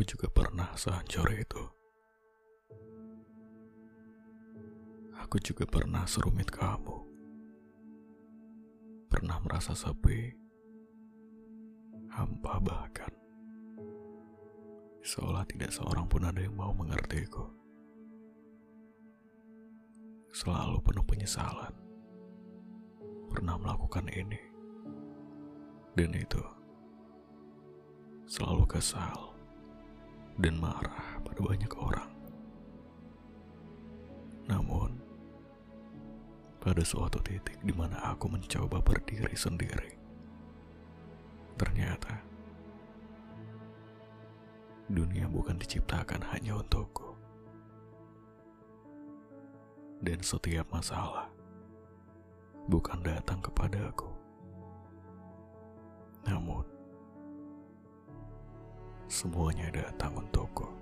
Aku juga pernah sehancur itu. Aku juga pernah serumit kamu. Pernah merasa sepi, hampa bahkan. Seolah tidak seorang pun ada yang mau mengertiku. Selalu penuh penyesalan. Pernah melakukan ini. Dan itu selalu kesal dan marah pada banyak orang. Namun, pada suatu titik di mana aku mencoba berdiri sendiri, ternyata dunia bukan diciptakan hanya untukku. Dan setiap masalah bukan datang kepadaku. Semuanya datang untukku.